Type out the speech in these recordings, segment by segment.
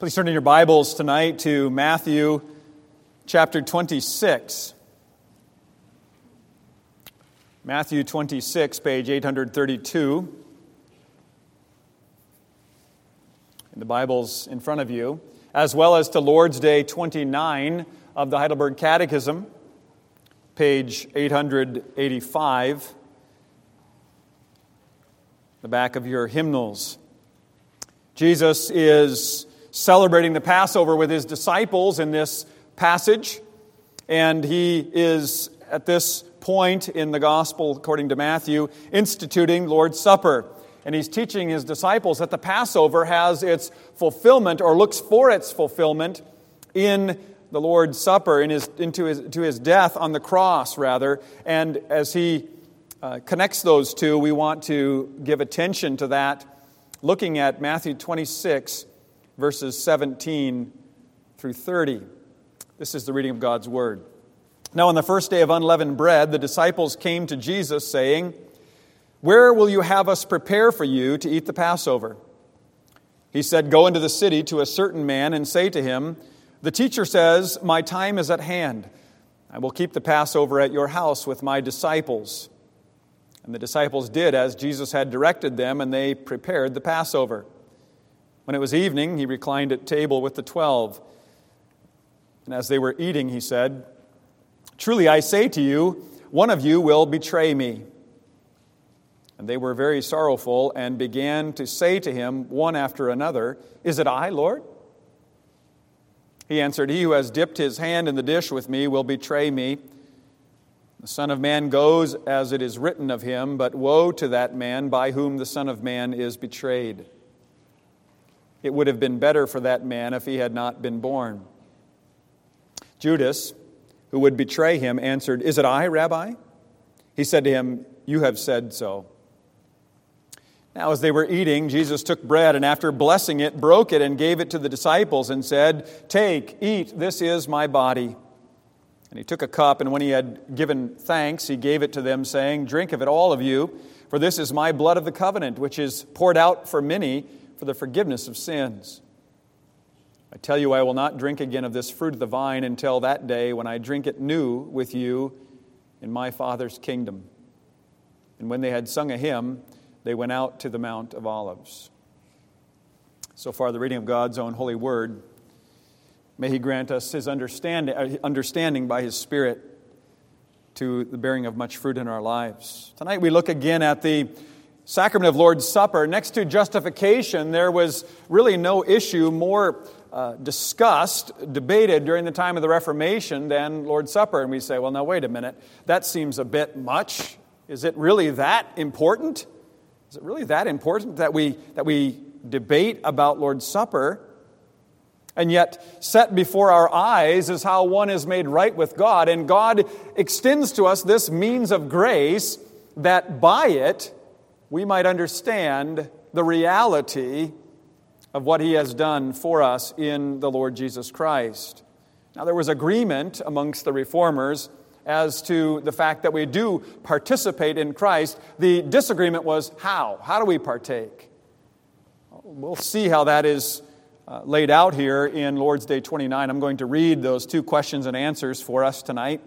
Please turn in your Bibles tonight to Matthew chapter 26. Matthew 26, page 832. In the Bibles in front of you, as well as to Lord's Day 29 of the Heidelberg Catechism, page 885, the back of your hymnals. Jesus is celebrating the Passover with his disciples in this passage, and he is at this point in the gospel, according to Matthew, instituting Lord's Supper. And he's teaching his disciples that the Passover has its fulfillment or looks for its fulfillment in the Lord's Supper, in his, into his, to his death on the cross, rather. And as he uh, connects those two, we want to give attention to that, looking at Matthew 26, verses 17 through 30. This is the reading of God's Word. Now, on the first day of unleavened bread, the disciples came to Jesus, saying, Where will you have us prepare for you to eat the Passover? He said, Go into the city to a certain man and say to him, The teacher says, My time is at hand. I will keep the Passover at your house with my disciples. And the disciples did as Jesus had directed them, and they prepared the Passover. When it was evening, he reclined at table with the twelve. And as they were eating, he said, Truly I say to you, one of you will betray me. And they were very sorrowful and began to say to him, one after another, Is it I, Lord? He answered, He who has dipped his hand in the dish with me will betray me. The Son of Man goes as it is written of him, but woe to that man by whom the Son of Man is betrayed. It would have been better for that man if he had not been born. Judas, who would betray him, answered, Is it I, Rabbi? He said to him, You have said so. Now, as they were eating, Jesus took bread and after blessing it, broke it and gave it to the disciples and said, Take, eat, this is my body. And he took a cup, and when he had given thanks, he gave it to them, saying, Drink of it, all of you, for this is my blood of the covenant, which is poured out for many for the forgiveness of sins. I tell you, I will not drink again of this fruit of the vine until that day when I drink it new with you in my Father's kingdom. And when they had sung a hymn, they went out to the Mount of Olives. So far, the reading of God's own holy word. May He grant us His understanding, understanding by His Spirit to the bearing of much fruit in our lives. Tonight, we look again at the sacrament of Lord's Supper, next to justification, there was really no issue more uh, discussed, debated during the time of the Reformation than Lord's Supper. And we say, well, now, wait a minute, that seems a bit much. Is it really that important? Is it really that important that we, that we debate about Lord's Supper? And yet, set before our eyes is how one is made right with God. And God extends to us this means of grace that by it we might understand the reality of what he has done for us in the Lord Jesus Christ. Now, there was agreement amongst the reformers as to the fact that we do participate in Christ. The disagreement was how? How do we partake? We'll see how that is uh, laid out here in Lord's Day 29. I'm going to read those two questions and answers for us tonight.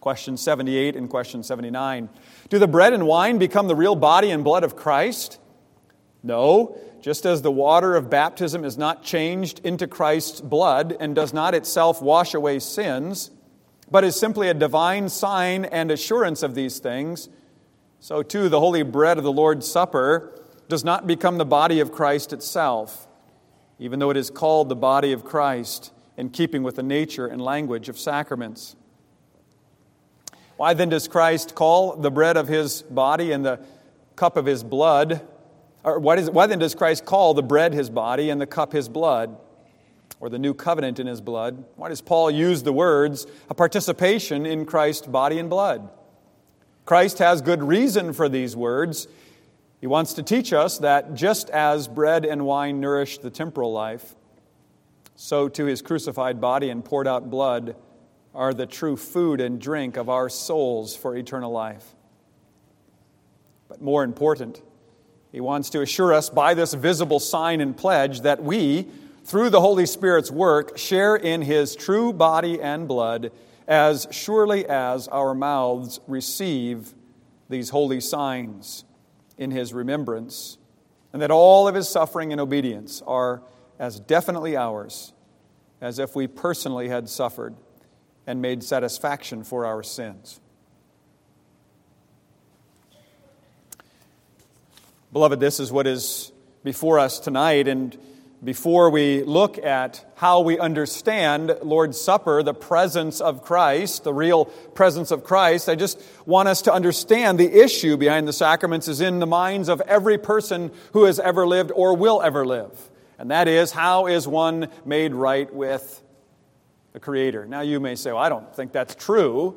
Question 78 and question 79. Do the bread and wine become the real body and blood of Christ? No. Just as the water of baptism is not changed into Christ's blood and does not itself wash away sins, but is simply a divine sign and assurance of these things, so too the holy bread of the Lord's Supper does not become the body of Christ itself, even though it is called the body of Christ in keeping with the nature and language of sacraments. Why then does Christ call the bread of his body and the cup of his blood? Or why, does, why then does Christ call the bread his body and the cup his blood? Or the new covenant in his blood? Why does Paul use the words a participation in Christ's body and blood? Christ has good reason for these words. He wants to teach us that just as bread and wine nourish the temporal life, so to his crucified body and poured out blood are the true food and drink of our souls for eternal life. But more important, he wants to assure us by this visible sign and pledge that we through the Holy Spirit's work, share in his true body and blood as surely as our mouths receive these holy signs in his remembrance, and that all of his suffering and obedience are as definitely ours as if we personally had suffered and made satisfaction for our sins. Beloved, this is what is before us tonight, and before we look at how we understand Lord's Supper, the presence of Christ, the real presence of Christ, I just want us to understand the issue behind the sacraments is in the minds of every person who has ever lived or will ever live. And that is, how is one made right with the Creator? Now, you may say, well, I don't think that's true.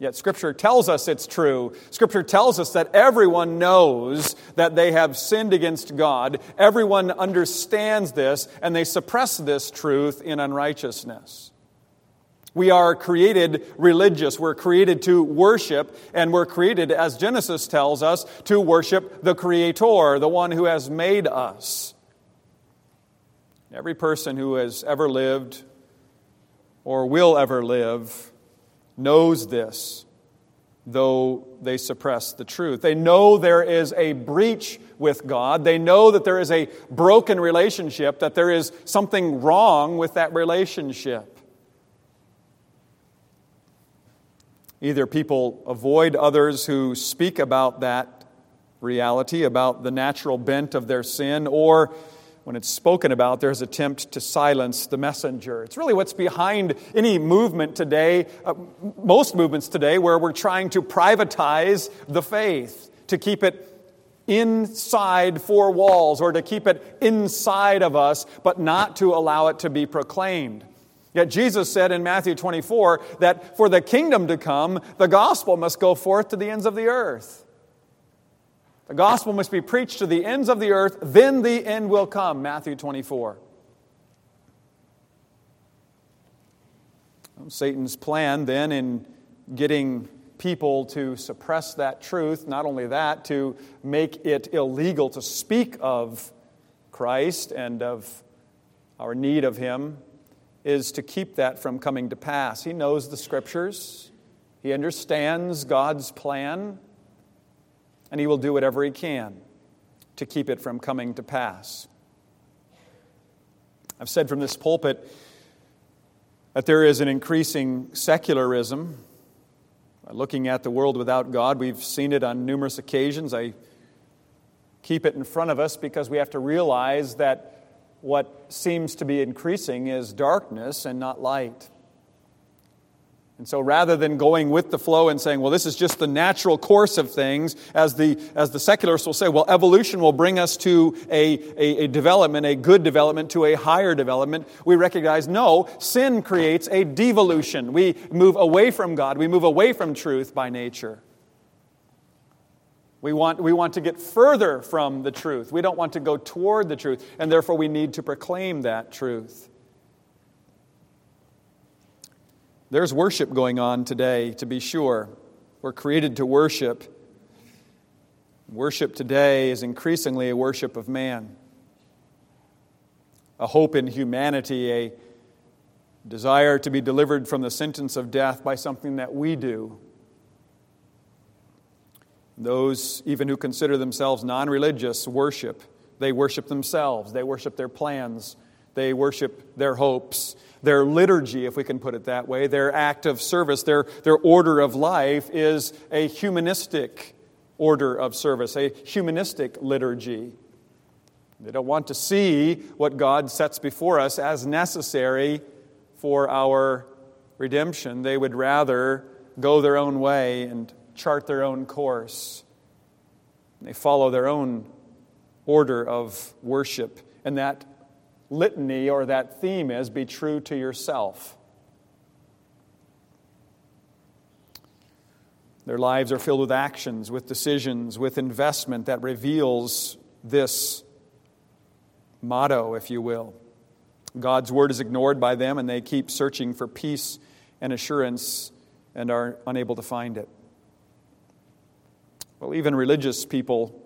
Yet Scripture tells us it's true. Scripture tells us that everyone knows that they have sinned against God. Everyone understands this, and they suppress this truth in unrighteousness. We are created religious. We're created to worship, and we're created, as Genesis tells us, to worship the Creator, the one who has made us. Every person who has ever lived or will ever live knows this, though they suppress the truth. They know there is a breach with God. They know that there is a broken relationship, that there is something wrong with that relationship. Either people avoid others who speak about that reality, about the natural bent of their sin, or when it's spoken about, there's attempt to silence the messenger. It's really what's behind any movement today, uh, most movements today, where we're trying to privatize the faith, to keep it inside four walls, or to keep it inside of us, but not to allow it to be proclaimed. Yet Jesus said in Matthew 24 that for the kingdom to come, the gospel must go forth to the ends of the earth. The gospel must be preached to the ends of the earth, then the end will come. Matthew 24. Satan's plan then in getting people to suppress that truth, not only that, to make it illegal to speak of Christ and of our need of Him, is to keep that from coming to pass. He knows the scriptures, he understands God's plan and he will do whatever he can to keep it from coming to pass. I've said from this pulpit that there is an increasing secularism. Looking at the world without God, we've seen it on numerous occasions. I keep it in front of us because we have to realize that what seems to be increasing is darkness and not light. And so rather than going with the flow and saying, well, this is just the natural course of things, as the, as the secularists will say, well, evolution will bring us to a, a, a, development, a good development, to a higher development, we recognize no, sin creates a devolution. We move away from God, we move away from truth by nature. We want, we want to get further from the truth. We don't want to go toward the truth, and therefore we need to proclaim that truth. There's worship going on today, to be sure. We're created to worship. Worship today is increasingly a worship of man, a hope in humanity, a desire to be delivered from the sentence of death by something that we do. Those, even who consider themselves non religious, worship. They worship themselves, they worship their plans, they worship their hopes, their liturgy, if we can put it that way, their act of service, their, their order of life is a humanistic order of service, a humanistic liturgy. They don't want to see what God sets before us as necessary for our redemption. They would rather go their own way and chart their own course. They follow their own order of worship, and that litany or that theme is be true to yourself. Their lives are filled with actions, with decisions, with investment that reveals this motto, if you will. God's word is ignored by them, and they keep searching for peace and assurance and are unable to find it. Well, even religious people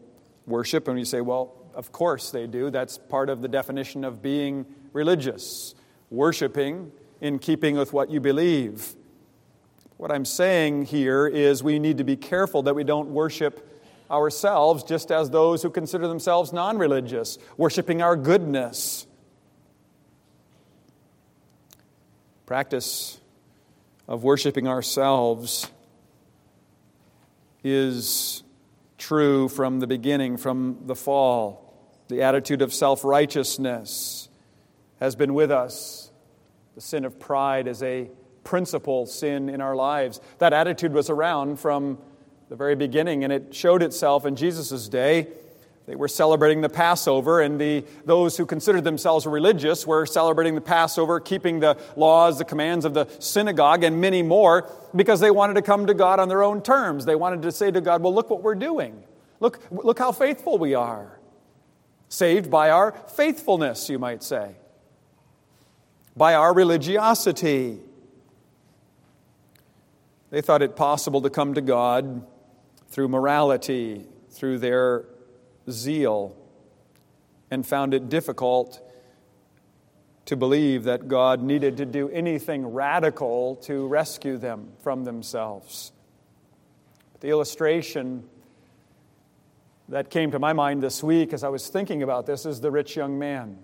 worship, and you say, well, of course they do. That's part of the definition of being religious, worshiping in keeping with what you believe. What I'm saying here is we need to be careful that we don't worship ourselves just as those who consider themselves non religious, worshiping our goodness. Practice of worshiping ourselves is true from the beginning, from the fall. The attitude of self righteousness has been with us. The sin of pride is a principal sin in our lives. That attitude was around from the very beginning, and it showed itself in Jesus' day. They were celebrating the Passover, and the, those who considered themselves religious were celebrating the Passover, keeping the laws, the commands of the synagogue, and many more because they wanted to come to God on their own terms. They wanted to say to God, Well, look what we're doing. Look, look how faithful we are. Saved by our faithfulness, you might say, by our religiosity. They thought it possible to come to God through morality, through their zeal, and found it difficult to believe that God needed to do anything radical to rescue them from themselves. The illustration that came to my mind this week as I was thinking about this is the rich young man.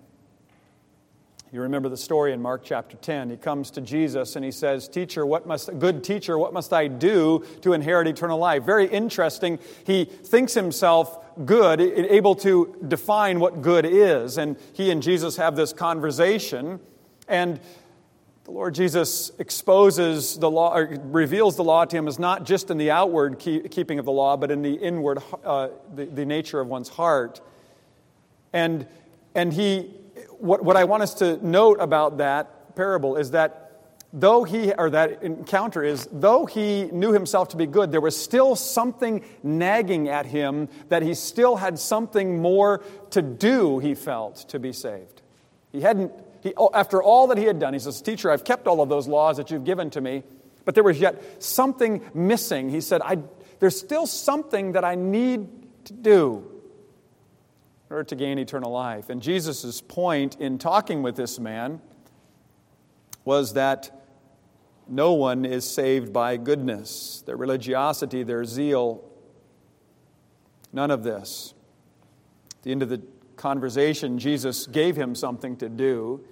You remember the story in Mark chapter 10. He comes to Jesus and he says, Teacher, what must, good teacher, what must I do to inherit eternal life? Very interesting. He thinks himself good, able to define what good is. And he and Jesus have this conversation. And the Lord Jesus exposes the law, reveals the law to him as not just in the outward keeping of the law, but in the inward, uh, the, the nature of one's heart. And, and he what, what I want us to note about that parable is that though he, or that encounter is, though he knew himself to be good, there was still something nagging at him that he still had something more to do, he felt, to be saved. He hadn't, he, oh, after all that he had done, he says, Teacher, I've kept all of those laws that you've given to me, but there was yet something missing. He said, I, There's still something that I need to do in order to gain eternal life. And Jesus' point in talking with this man was that no one is saved by goodness, their religiosity, their zeal, none of this. At the end of the conversation, Jesus gave him something to do.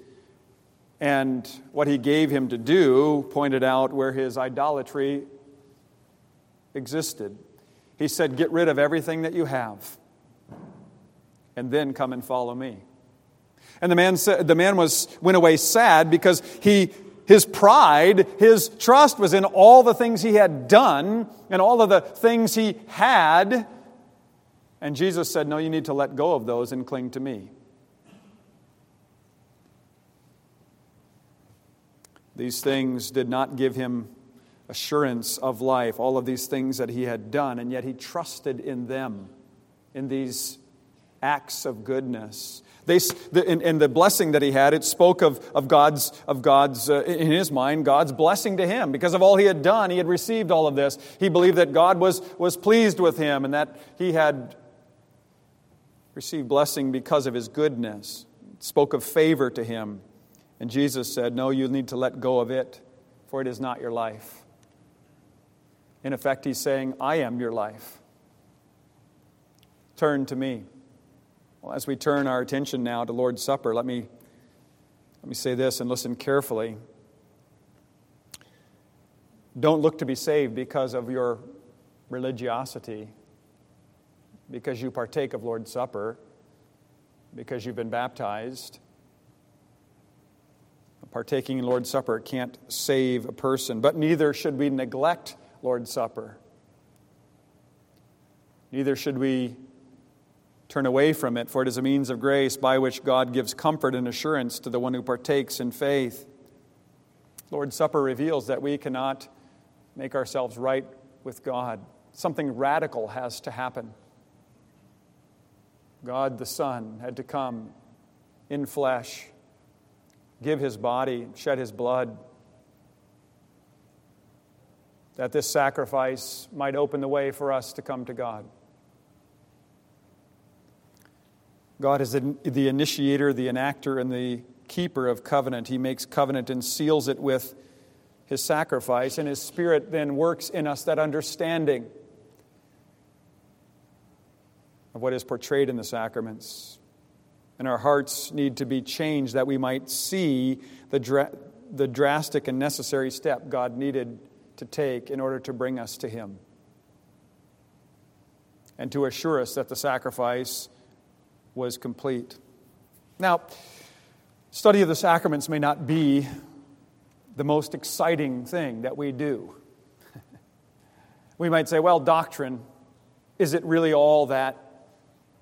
And what he gave him to do pointed out where his idolatry existed. He said, Get rid of everything that you have and then come and follow me. And the man, said, the man was, went away sad because he, his pride, his trust was in all the things he had done and all of the things he had. And Jesus said, No, you need to let go of those and cling to me. These things did not give him assurance of life, all of these things that he had done, and yet he trusted in them, in these acts of goodness. They, the, in, in, the blessing that he had, it spoke of, of God's, of God's uh, in his mind, God's blessing to him. Because of all he had done, he had received all of this. He believed that God was, was pleased with him and that he had received blessing because of his goodness. It spoke of favor to him. And Jesus said, No, you need to let go of it, for it is not your life. In effect, he's saying, I am your life. Turn to me. Well, as we turn our attention now to Lord's Supper, let me, let me say this and listen carefully. Don't look to be saved because of your religiosity, because you partake of Lord's Supper, because you've been baptized. Partaking in Lord's Supper can't save a person, but neither should we neglect Lord's Supper. Neither should we Turn away from it, for it is a means of grace by which God gives comfort and assurance to the one who partakes in faith. Lord's Supper reveals that we cannot make ourselves right with God. Something radical has to happen. God the Son had to come in flesh, give his body, shed his blood, that this sacrifice might open the way for us to come to God. God is the initiator, the enactor, and the keeper of covenant. He makes covenant and seals it with his sacrifice, and his spirit then works in us that understanding of what is portrayed in the sacraments. And our hearts need to be changed that we might see the, dra- the drastic and necessary step God needed to take in order to bring us to Him and to assure us that the sacrifice was complete. Now, study of the sacraments may not be the most exciting thing that we do. we might say, well, doctrine, is it really all that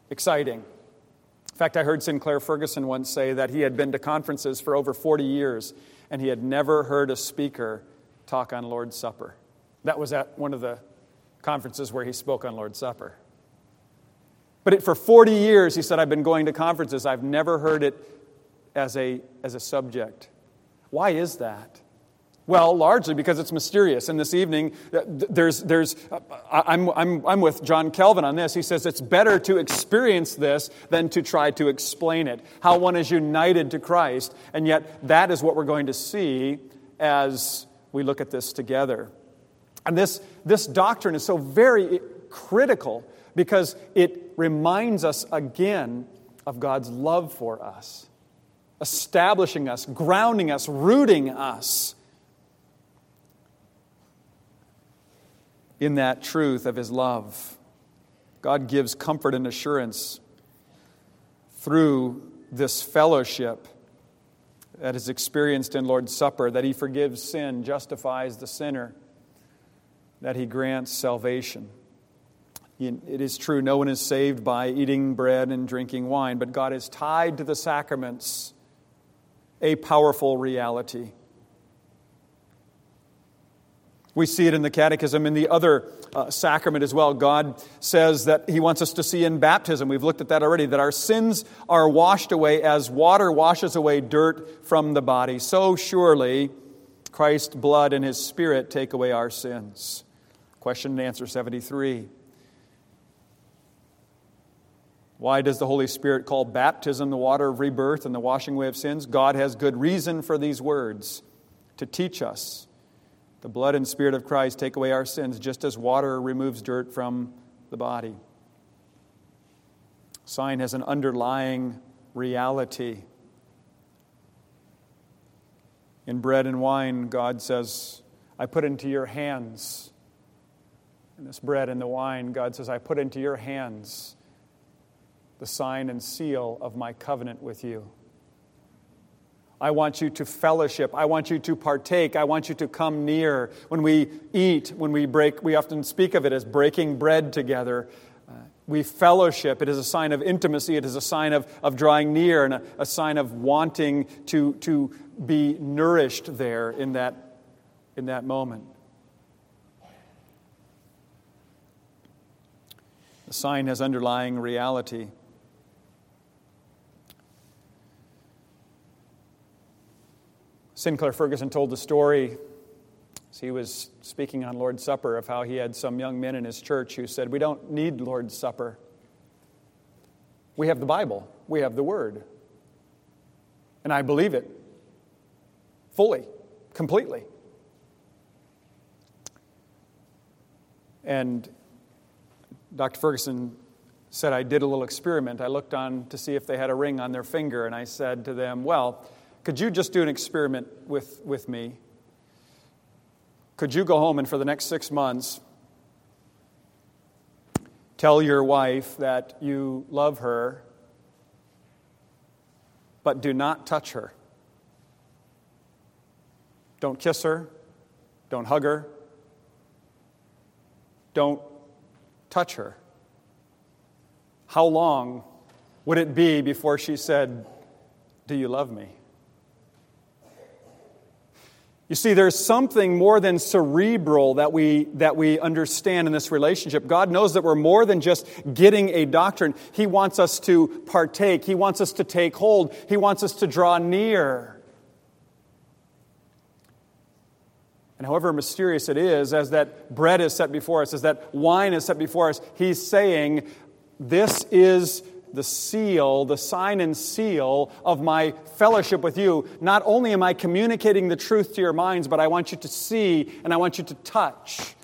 exciting? In fact, I heard Sinclair Ferguson once say that he had been to conferences for over 40 years and he had never heard a speaker talk on Lord's Supper. That was at one of the conferences where he spoke on Lord's Supper. But it, for 40 years, he said, I've been going to conferences. I've never heard it as a, as a subject. Why is that? Well, largely because it's mysterious. And this evening, uh, there's, there's, uh, I'm, I'm, I'm with John Calvin on this. He says it's better to experience this than to try to explain it. How one is united to Christ. And yet, that is what we're going to see as we look at this together. And this, this doctrine is so very critical because it reminds us again of God's love for us, establishing us, grounding us, rooting us in that truth of His love. God gives comfort and assurance through this fellowship that is experienced in Lord's Supper, that He forgives sin, justifies the sinner, that He grants salvation. It is true, no one is saved by eating bread and drinking wine, but God has tied to the sacraments a powerful reality. We see it in the Catechism in the other uh, sacrament as well. God says that He wants us to see in baptism, we've looked at that already, that our sins are washed away as water washes away dirt from the body. So surely Christ's blood and His Spirit take away our sins. Question and answer 73. Why does the Holy Spirit call baptism the water of rebirth and the washing away of sins? God has good reason for these words to teach us. The blood and spirit of Christ take away our sins, just as water removes dirt from the body. Sign has an underlying reality. In bread and wine, God says, I put into your hands. In this bread and the wine, God says, I put into your hands the sign and seal of my covenant with you. I want you to fellowship. I want you to partake. I want you to come near. When we eat, when we break, we often speak of it as breaking bread together. Uh, we fellowship. It is a sign of intimacy. It is a sign of, of drawing near and a, a sign of wanting to, to be nourished there in that, in that moment. The sign has underlying reality. Sinclair Ferguson told the story as he was speaking on Lord's Supper of how he had some young men in his church who said, We don't need Lord's Supper. We have the Bible, we have the Word. And I believe it fully, completely. And Dr. Ferguson said, I did a little experiment. I looked on to see if they had a ring on their finger, and I said to them, Well, could you just do an experiment with, with me? Could you go home and for the next six months tell your wife that you love her, but do not touch her? Don't kiss her, don't hug her, don't touch her. How long would it be before she said, Do you love me? You see, there's something more than cerebral that we, that we understand in this relationship. God knows that we're more than just getting a doctrine. He wants us to partake, He wants us to take hold, He wants us to draw near. And however mysterious it is, as that bread is set before us, as that wine is set before us, He's saying, This is the seal, the sign and seal of my fellowship with you. Not only am I communicating the truth to your minds, but I want you to see and I want you to touch.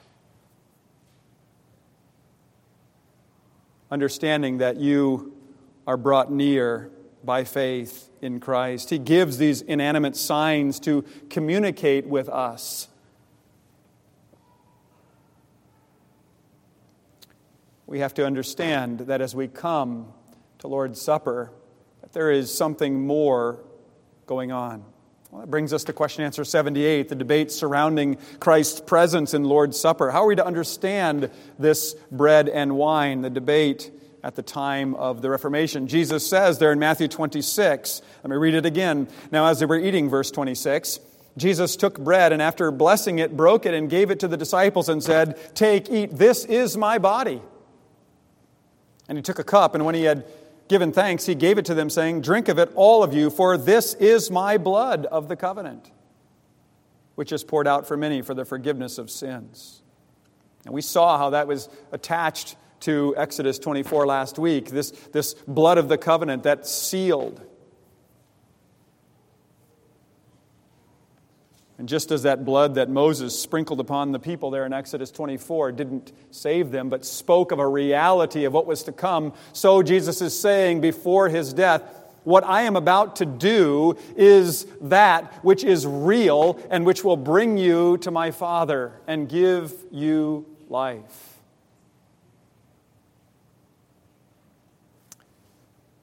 Understanding that you are brought near by faith in Christ. He gives these inanimate signs to communicate with us. We have to understand that as we come to Lord's Supper, that there is something more going on. Well, that brings us to question answer 78, the debate surrounding Christ's presence in Lord's Supper. How are we to understand this bread and wine? The debate at the time of the Reformation. Jesus says there in Matthew 26, let me read it again. Now, as they were eating, verse 26, Jesus took bread and after blessing it, broke it and gave it to the disciples and said, Take, eat, this is my body. And he took a cup, and when he had given thanks, he gave it to them, saying, Drink of it, all of you, for this is my blood of the covenant, which is poured out for many for the forgiveness of sins. And we saw how that was attached to Exodus 24 last week, this, this blood of the covenant that sealed. And just as that blood that Moses sprinkled upon the people there in Exodus 24 didn't save them, but spoke of a reality of what was to come, so Jesus is saying before his death, what I am about to do is that which is real and which will bring you to my Father and give you life.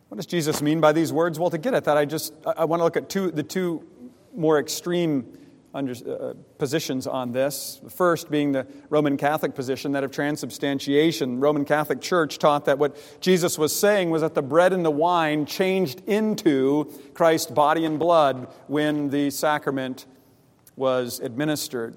What does Jesus mean by these words? Well, to get at that, I just I want to look at two, the two more extreme under, uh, positions on this. The first being the Roman Catholic position, that of transubstantiation. The Roman Catholic Church taught that what Jesus was saying was that the bread and the wine changed into Christ's body and blood when the sacrament was administered.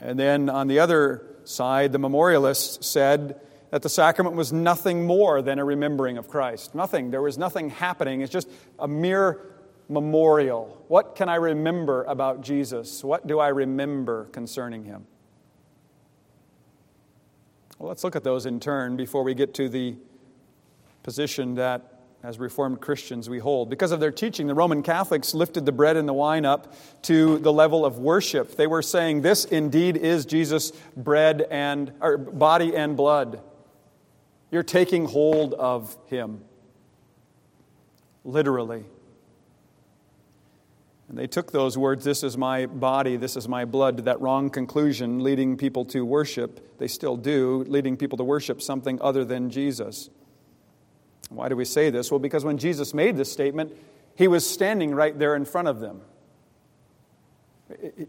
And then on the other side, the memorialists said that the sacrament was nothing more than a remembering of Christ. Nothing. There was nothing happening. It's just a mere memorial. What can I remember about Jesus? What do I remember concerning him? Well, let's look at those in turn before we get to the position that, as Reformed Christians, we hold. Because of their teaching, the Roman Catholics lifted the bread and the wine up to the level of worship. They were saying, This indeed is Jesus' bread and, or body and blood. You're taking hold of Him. Literally. And they took those words, this is my body, this is my blood, to that wrong conclusion, leading people to worship. They still do, leading people to worship something other than Jesus. Why do we say this? Well, because when Jesus made this statement, he was standing right there in front of them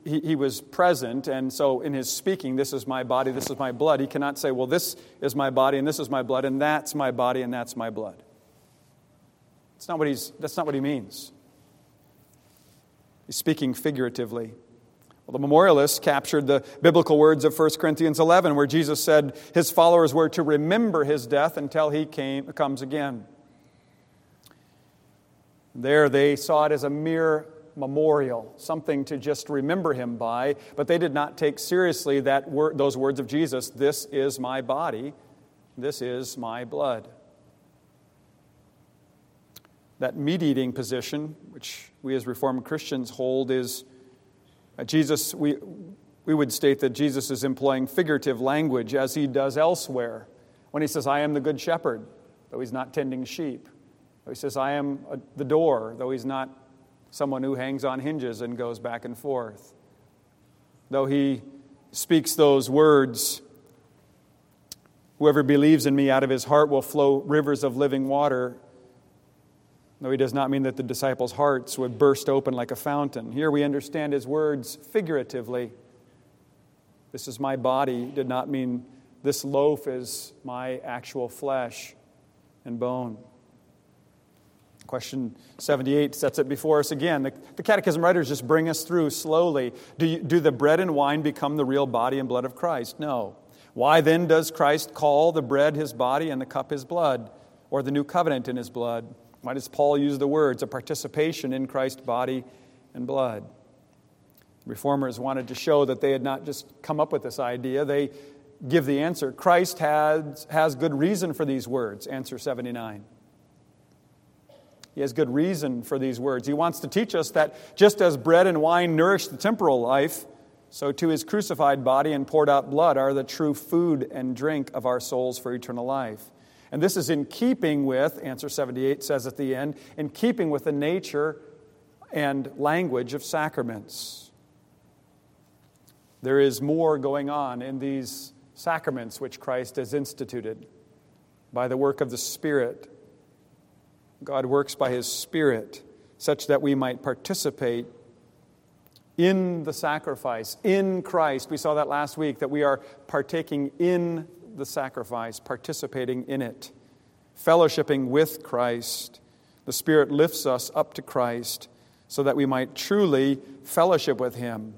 he, he was present, and so in his speaking, this is my body, this is my blood, he cannot say, well, this is my body, and this is my blood, and that's my body, and that's my blood. That's not what, he's, that's not what he means. He's speaking figuratively. Well, the memorialists captured the biblical words of 1 Corinthians 11, where Jesus said his followers were to remember his death until he came, comes again. There they saw it as a mere memorial, something to just remember him by, but they did not take seriously that those words of Jesus this is my body, this is my blood. That meat eating position, which we as Reformed Christians hold, is uh, Jesus, we, we would state that Jesus is employing figurative language as he does elsewhere when he says, I am the good shepherd, though he's not tending sheep. He says, I am a, the door, though he's not someone who hangs on hinges and goes back and forth. Though he speaks those words, whoever believes in me out of his heart will flow rivers of living water. Though he does not mean that the disciples' hearts would burst open like a fountain. Here we understand his words figuratively. This is my body did not mean this loaf is my actual flesh and bone. Question 78 sets it before us again. The, the Catechism writers just bring us through slowly. Do, you, do the bread and wine become the real body and blood of Christ? No. Why then does Christ call the bread his body and the cup his blood, or the new covenant in his blood? Why does Paul use the words, a participation in Christ's body and blood? Reformers wanted to show that they had not just come up with this idea, they give the answer. Christ has, has good reason for these words, answer 79. He has good reason for these words. He wants to teach us that just as bread and wine nourish the temporal life, so too his crucified body and poured out blood are the true food and drink of our souls for eternal life. And this is in keeping with, answer 78 says at the end, in keeping with the nature and language of sacraments. There is more going on in these sacraments which Christ has instituted by the work of the Spirit. God works by His Spirit such that we might participate in the sacrifice, in Christ. We saw that last week, that we are partaking in the sacrifice, participating in it, fellowshipping with Christ. The Spirit lifts us up to Christ so that we might truly fellowship with Him.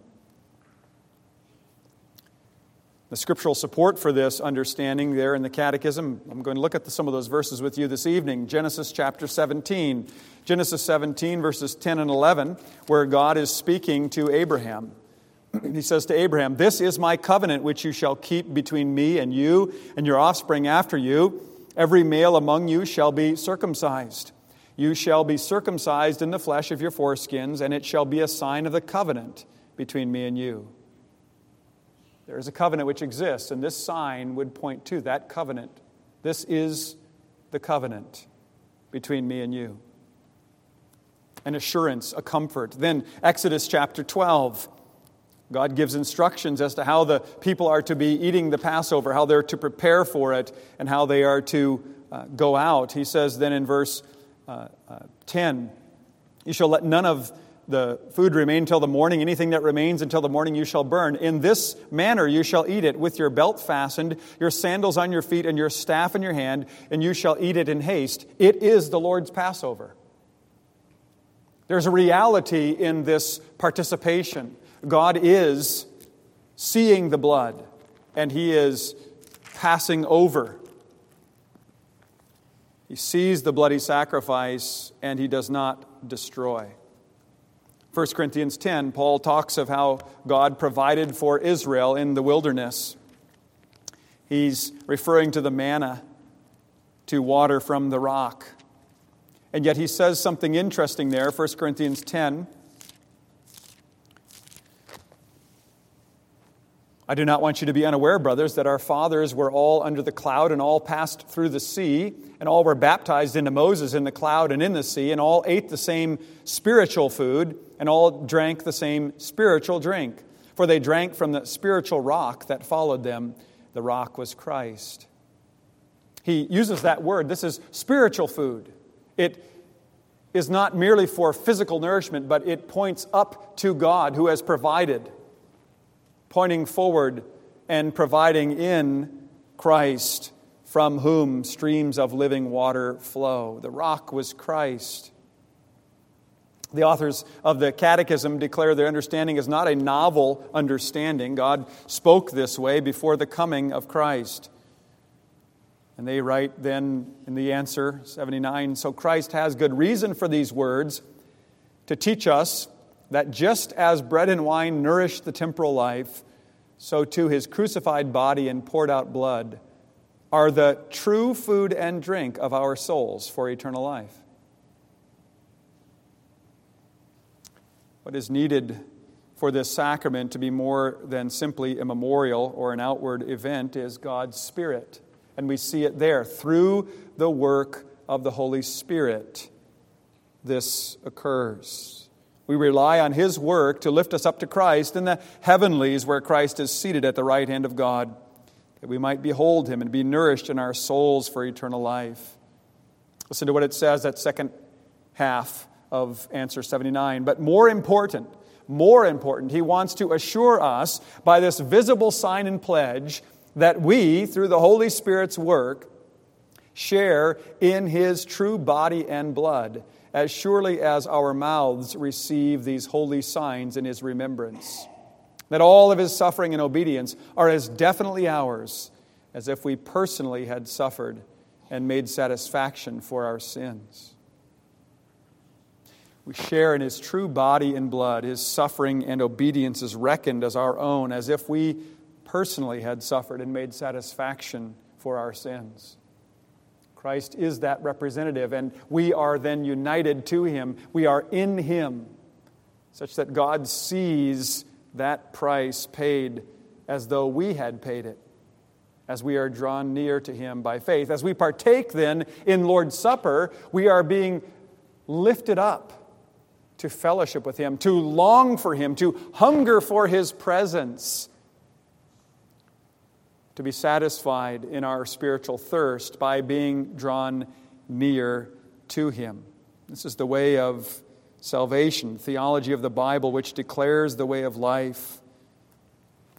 The scriptural support for this understanding there in the Catechism, I'm going to look at the, some of those verses with you this evening. Genesis chapter 17. Genesis 17, verses 10 and 11, where God is speaking to Abraham. He says to Abraham, This is my covenant which you shall keep between me and you and your offspring after you. Every male among you shall be circumcised. You shall be circumcised in the flesh of your foreskins, and it shall be a sign of the covenant between me and you. There is a covenant which exists, and this sign would point to that covenant. This is the covenant between me and you. An assurance, a comfort. Then, Exodus chapter 12. God gives instructions as to how the people are to be eating the Passover, how they're to prepare for it, and how they are to uh, go out. He says then in verse uh, uh, 10 You shall let none of the food remain till the morning. Anything that remains until the morning you shall burn. In this manner you shall eat it, with your belt fastened, your sandals on your feet, and your staff in your hand, and you shall eat it in haste. It is the Lord's Passover. There's a reality in this participation. God is seeing the blood, and He is passing over. He sees the bloody sacrifice, and He does not destroy. 1 Corinthians 10, Paul talks of how God provided for Israel in the wilderness. He's referring to the manna, to water from the rock. And yet he says something interesting there, 1 Corinthians 10. I do not want you to be unaware, brothers, that our fathers were all under the cloud and all passed through the sea, and all were baptized into Moses in the cloud and in the sea, and all ate the same spiritual food, and all drank the same spiritual drink. For they drank from the spiritual rock that followed them. The rock was Christ. He uses that word. This is spiritual food. It is not merely for physical nourishment, but it points up to God who has provided pointing forward and providing in Christ, from whom streams of living water flow. The rock was Christ. The authors of the Catechism declare their understanding is not a novel understanding. God spoke this way before the coming of Christ. And they write then in the answer, 79 So Christ has good reason for these words to teach us that just as bread and wine nourish the temporal life, so too his crucified body and poured out blood are the true food and drink of our souls for eternal life. What is needed for this sacrament to be more than simply a memorial or an outward event is God's Spirit. And we see it there through the work of the Holy Spirit. This occurs. We rely on His work to lift us up to Christ in the heavenlies where Christ is seated at the right hand of God, that we might behold Him and be nourished in our souls for eternal life. Listen to what it says, that second half of answer 79. But more important, more important, He wants to assure us by this visible sign and pledge that we, through the Holy Spirit's work, share in His true body and blood as surely as our mouths receive these holy signs in his remembrance. That all of his suffering and obedience are as definitely ours as if we personally had suffered and made satisfaction for our sins. We share in his true body and blood. His suffering and obedience is reckoned as our own, as if we personally had suffered and made satisfaction for our sins. Christ is that representative, and we are then united to him. We are in him, such that God sees that price paid as though we had paid it, as we are drawn near to him by faith. As we partake then in Lord's Supper, we are being lifted up to fellowship with him, to long for him, to hunger for his presence to be satisfied in our spiritual thirst by being drawn near to Him. This is the way of salvation, theology of the Bible, which declares the way of life.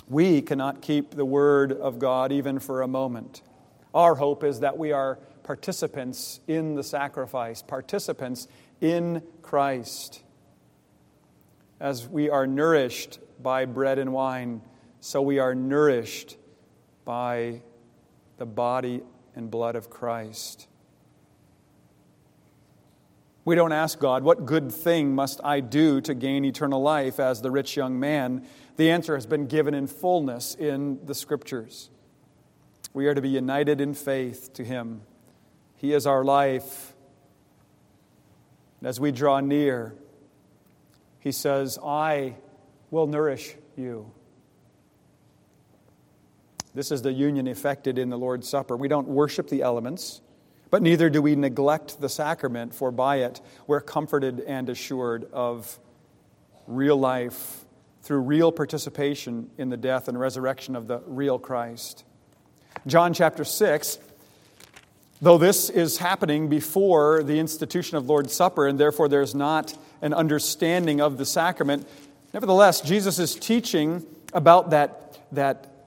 We cannot keep the Word of God even for a moment. Our hope is that we are participants in the sacrifice, participants in Christ. As we are nourished by bread and wine, so we are nourished by the body and blood of Christ. We don't ask God, What good thing must I do to gain eternal life as the rich young man? The answer has been given in fullness in the Scriptures. We are to be united in faith to Him. He is our life. And as we draw near, He says, I will nourish you. This is the union effected in the Lord's Supper. We don't worship the elements, but neither do we neglect the sacrament, for by it we're comforted and assured of real life through real participation in the death and resurrection of the real Christ. John chapter 6 Though this is happening before the institution of Lord's Supper, and therefore there's not an understanding of the sacrament, nevertheless, Jesus is teaching about that, that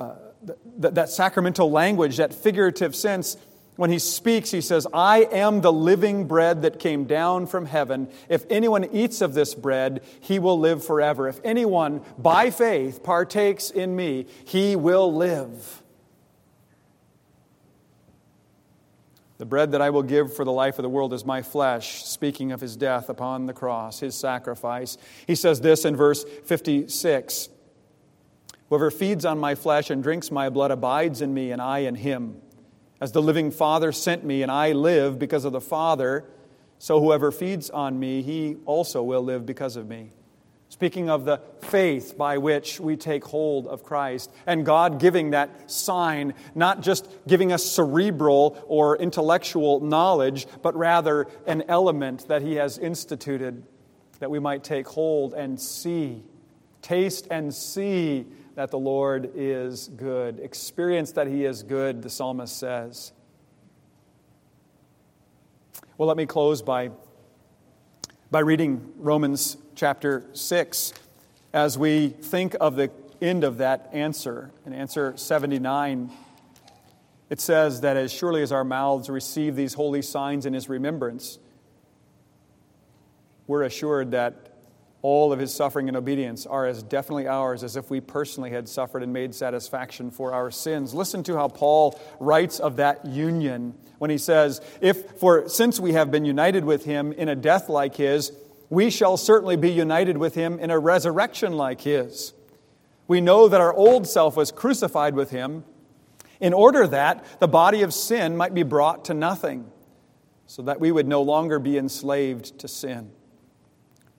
that, that sacramental language, that figurative sense, when he speaks, he says, I am the living bread that came down from heaven. If anyone eats of this bread, he will live forever. If anyone, by faith, partakes in me, he will live. The bread that I will give for the life of the world is my flesh, speaking of his death upon the cross, his sacrifice. He says this in verse 56 Whoever feeds on my flesh and drinks my blood abides in me, and I in him. As the living Father sent me, and I live because of the Father, so whoever feeds on me, he also will live because of me. Speaking of the faith by which we take hold of Christ, and God giving that sign, not just giving us cerebral or intellectual knowledge, but rather an element that He has instituted that we might take hold and see, taste and see that the Lord is good. Experience that He is good, the psalmist says. Well, let me close by, by reading Romans chapter 6 as we think of the end of that answer. In answer 79, it says that as surely as our mouths receive these holy signs in His remembrance, we're assured that all of his suffering and obedience are as definitely ours as if we personally had suffered and made satisfaction for our sins. Listen to how Paul writes of that union when he says, If for since we have been united with him in a death like his, we shall certainly be united with him in a resurrection like his. We know that our old self was crucified with him in order that the body of sin might be brought to nothing, so that we would no longer be enslaved to sin.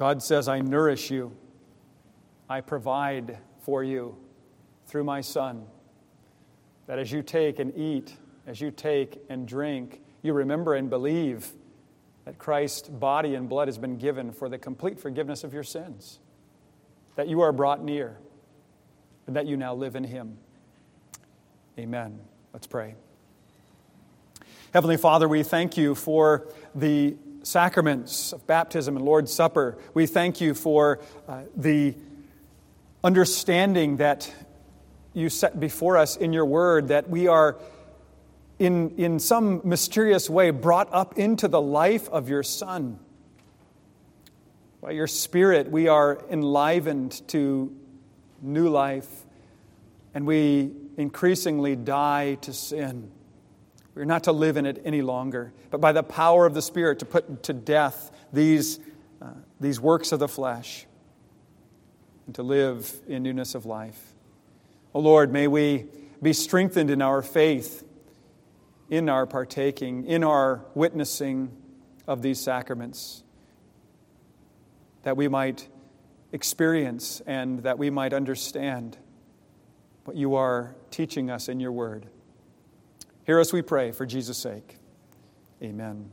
God says, I nourish you, I provide for you through my Son. That as you take and eat, as you take and drink, you remember and believe that Christ's body and blood has been given for the complete forgiveness of your sins, that you are brought near, and that you now live in Him. Amen. Let's pray. Heavenly Father, we thank you for the sacraments of baptism and Lord's Supper. We thank you for uh, the understanding that you set before us in your word that we are, in, in some mysterious way, brought up into the life of your Son. By your Spirit, we are enlivened to new life, and we increasingly die to sin. We're not to live in it any longer, but by the power of the Spirit to put to death these, uh, these works of the flesh and to live in newness of life. Oh Lord, may we be strengthened in our faith, in our partaking, in our witnessing of these sacraments, that we might experience and that we might understand what you are teaching us in your word. Hear us, we pray, for Jesus' sake. Amen.